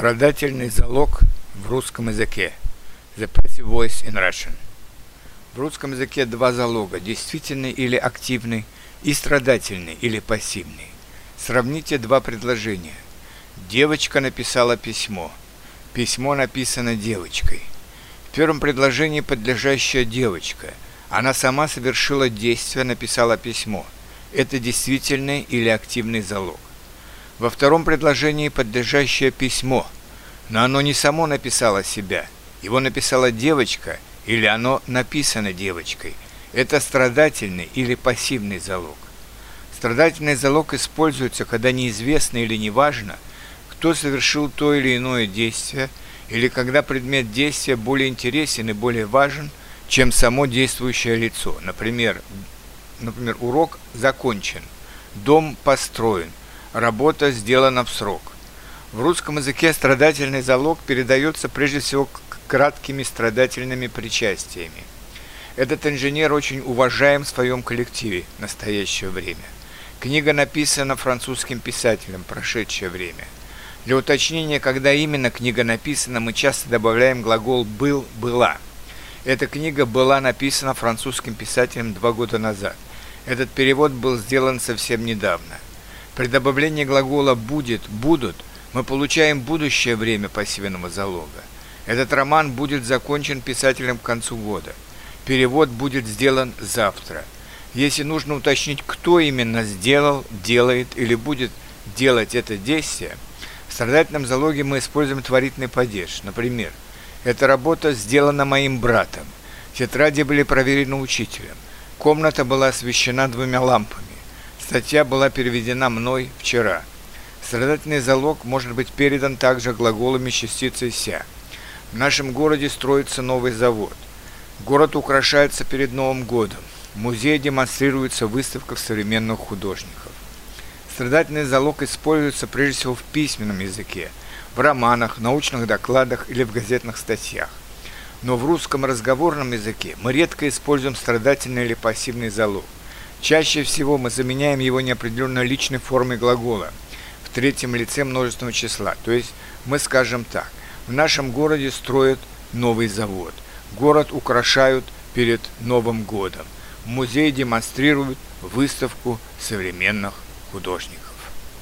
Страдательный залог в русском языке. The passive voice in Russian. В русском языке два залога, действительный или активный, и страдательный или пассивный. Сравните два предложения. Девочка написала письмо. Письмо написано девочкой. В первом предложении подлежащая девочка. Она сама совершила действие, написала письмо. Это действительный или активный залог. Во втором предложении подлежащее письмо, но оно не само написало себя, его написала девочка или оно написано девочкой. Это страдательный или пассивный залог. Страдательный залог используется, когда неизвестно или неважно, кто совершил то или иное действие, или когда предмет действия более интересен и более важен, чем само действующее лицо. Например, например урок закончен, дом построен, Работа сделана в срок. В русском языке страдательный залог передается прежде всего краткими страдательными причастиями. Этот инженер очень уважаем в своем коллективе в настоящее время. Книга написана французским писателем «Прошедшее время». Для уточнения, когда именно книга написана, мы часто добавляем глагол «был», «была». Эта книга была написана французским писателем два года назад. Этот перевод был сделан совсем недавно – при добавлении глагола «будет», «будут» мы получаем будущее время пассивного залога. Этот роман будет закончен писателем к концу года. Перевод будет сделан завтра. Если нужно уточнить, кто именно сделал, делает или будет делать это действие, в страдательном залоге мы используем творительный падеж. Например, «Эта работа сделана моим братом. Тетради были проверены учителем. Комната была освещена двумя лампами. Статья была переведена мной вчера. Страдательный залог может быть передан также глаголами частицы «ся». В нашем городе строится новый завод. Город украшается перед Новым годом. В музее демонстрируется выставка современных художников. Страдательный залог используется прежде всего в письменном языке, в романах, научных докладах или в газетных статьях. Но в русском разговорном языке мы редко используем страдательный или пассивный залог. Чаще всего мы заменяем его неопределенной личной формой глагола в третьем лице множественного числа. То есть мы скажем так. В нашем городе строят новый завод. Город украшают перед Новым годом. Музей демонстрирует выставку современных художников.